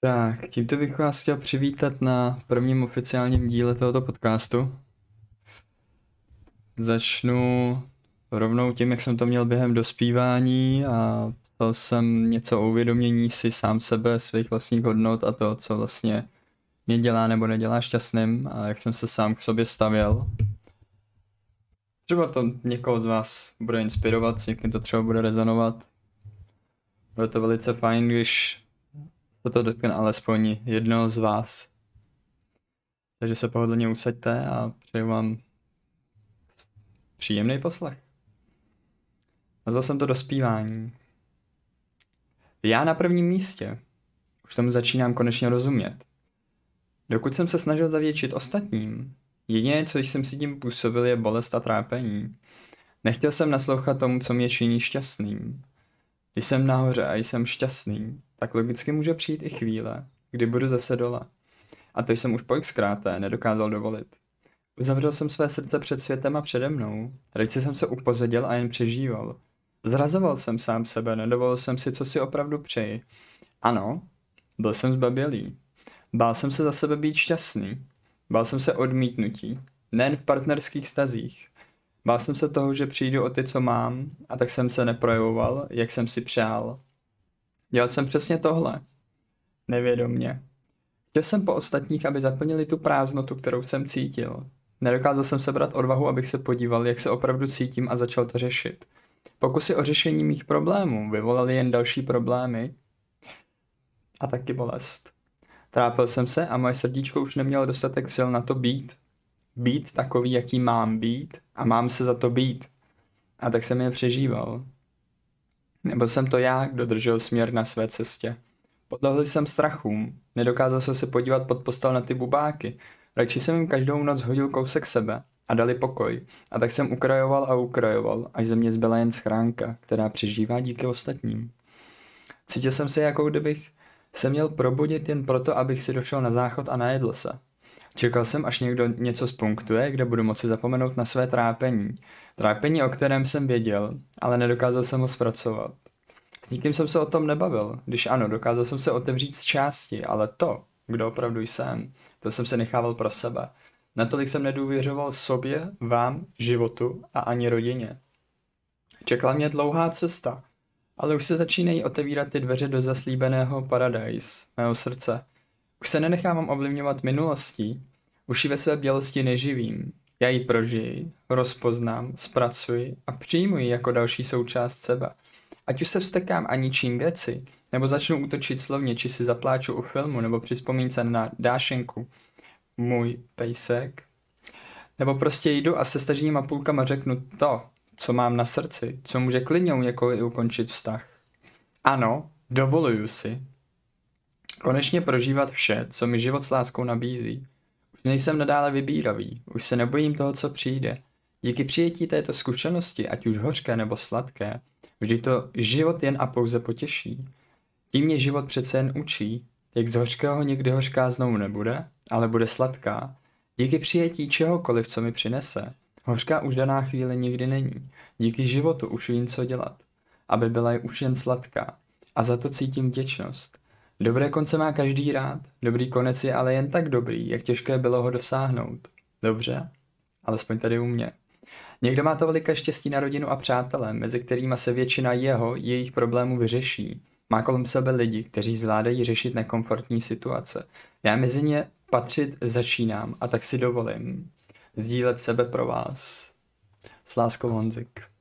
Tak, tímto bych vás chtěl přivítat na prvním oficiálním díle tohoto podcastu. Začnu rovnou tím, jak jsem to měl během dospívání a ptal jsem něco o uvědomění si sám sebe, svých vlastních hodnot a to, co vlastně mě dělá nebo nedělá šťastným a jak jsem se sám k sobě stavěl. Třeba to někoho z vás bude inspirovat, s někým to třeba bude rezonovat. Bude to velice fajn, když se to dotkne alespoň jednoho z vás. Takže se pohodlně usaďte a přeju vám příjemný poslech. Nazval jsem to dospívání. Já na prvním místě. Už tomu začínám konečně rozumět. Dokud jsem se snažil zavětšit ostatním, jediné, co jsem si tím působil, je bolest a trápení. Nechtěl jsem naslouchat tomu, co mě činí šťastným. Když jsem nahoře a jsem šťastný, tak logicky může přijít i chvíle, kdy budu zase dole. A to jsem už po xkráté nedokázal dovolit. Uzavřel jsem své srdce před světem a přede mnou. Radši jsem se upozadil a jen přežíval. Zrazoval jsem sám sebe, nedovolil jsem si, co si opravdu přeji. Ano, byl jsem zbabělý. Bál jsem se za sebe být šťastný. Bál jsem se odmítnutí. Nejen v partnerských stazích. Bál jsem se toho, že přijdu o ty, co mám, a tak jsem se neprojevoval, jak jsem si přál. Dělal jsem přesně tohle. Nevědomně. Chtěl jsem po ostatních, aby zaplnili tu prázdnotu, kterou jsem cítil. Nedokázal jsem sebrat odvahu, abych se podíval, jak se opravdu cítím a začal to řešit. Pokusy o řešení mých problémů vyvolaly jen další problémy a taky bolest. Trápil jsem se a moje srdíčko už nemělo dostatek sil na to být. Být takový, jaký mám být a mám se za to být. A tak jsem je přežíval. Nebo jsem to já, kdo držel směr na své cestě. Podlehl jsem strachům, nedokázal jsem se podívat pod postel na ty bubáky, radši jsem jim každou noc hodil kousek sebe a dali pokoj. A tak jsem ukrajoval a ukrajoval, až ze mě zbyla jen schránka, která přežívá díky ostatním. Cítil jsem se jako kdybych se měl probudit jen proto, abych si došel na záchod a najedl se. Čekal jsem, až někdo něco spunktuje, kde budu moci zapomenout na své trápení. Trápení, o kterém jsem věděl, ale nedokázal jsem ho zpracovat. S nikým jsem se o tom nebavil. Když ano, dokázal jsem se otevřít z části, ale to, kdo opravdu jsem, to jsem se nechával pro sebe. Natolik jsem nedůvěřoval sobě, vám, životu a ani rodině. Čekala mě dlouhá cesta, ale už se začínají otevírat ty dveře do zaslíbeného paradise, mého srdce. Už se nenechávám ovlivňovat minulostí, už ji ve své bělosti neživím. Já ji prožiji, rozpoznám, zpracuji a přijmu ji jako další součást sebe. Ať už se vstekám a ničím věci, nebo začnu útočit slovně, či si zapláču u filmu, nebo při vzpomínce na Dášenku, můj pejsek, nebo prostě jdu a se staženíma půlkama řeknu to, co mám na srdci, co může klidně u někoho i ukončit vztah. Ano, dovoluju si. Konečně prožívat vše, co mi život s láskou nabízí. Už nejsem nadále vybíravý, už se nebojím toho, co přijde. Díky přijetí této zkušenosti, ať už hořké nebo sladké, vždy to život jen a pouze potěší. Tím mě život přece jen učí, jak z hořkého nikdy hořká znovu nebude, ale bude sladká. Díky přijetí čehokoliv, co mi přinese, hořká už daná chvíle nikdy není. Díky životu už vím, co dělat, aby byla už jen sladká. A za to cítím vděčnost. Dobré konce má každý rád, dobrý konec je ale jen tak dobrý, jak těžké bylo ho dosáhnout. Dobře, alespoň tady u mě. Někdo má to velké štěstí na rodinu a přátelé, mezi kterými se většina jeho, jejich problémů vyřeší. Má kolem sebe lidi, kteří zvládají řešit nekomfortní situace. Já mezi ně patřit začínám a tak si dovolím sdílet sebe pro vás. S láskou Honzik.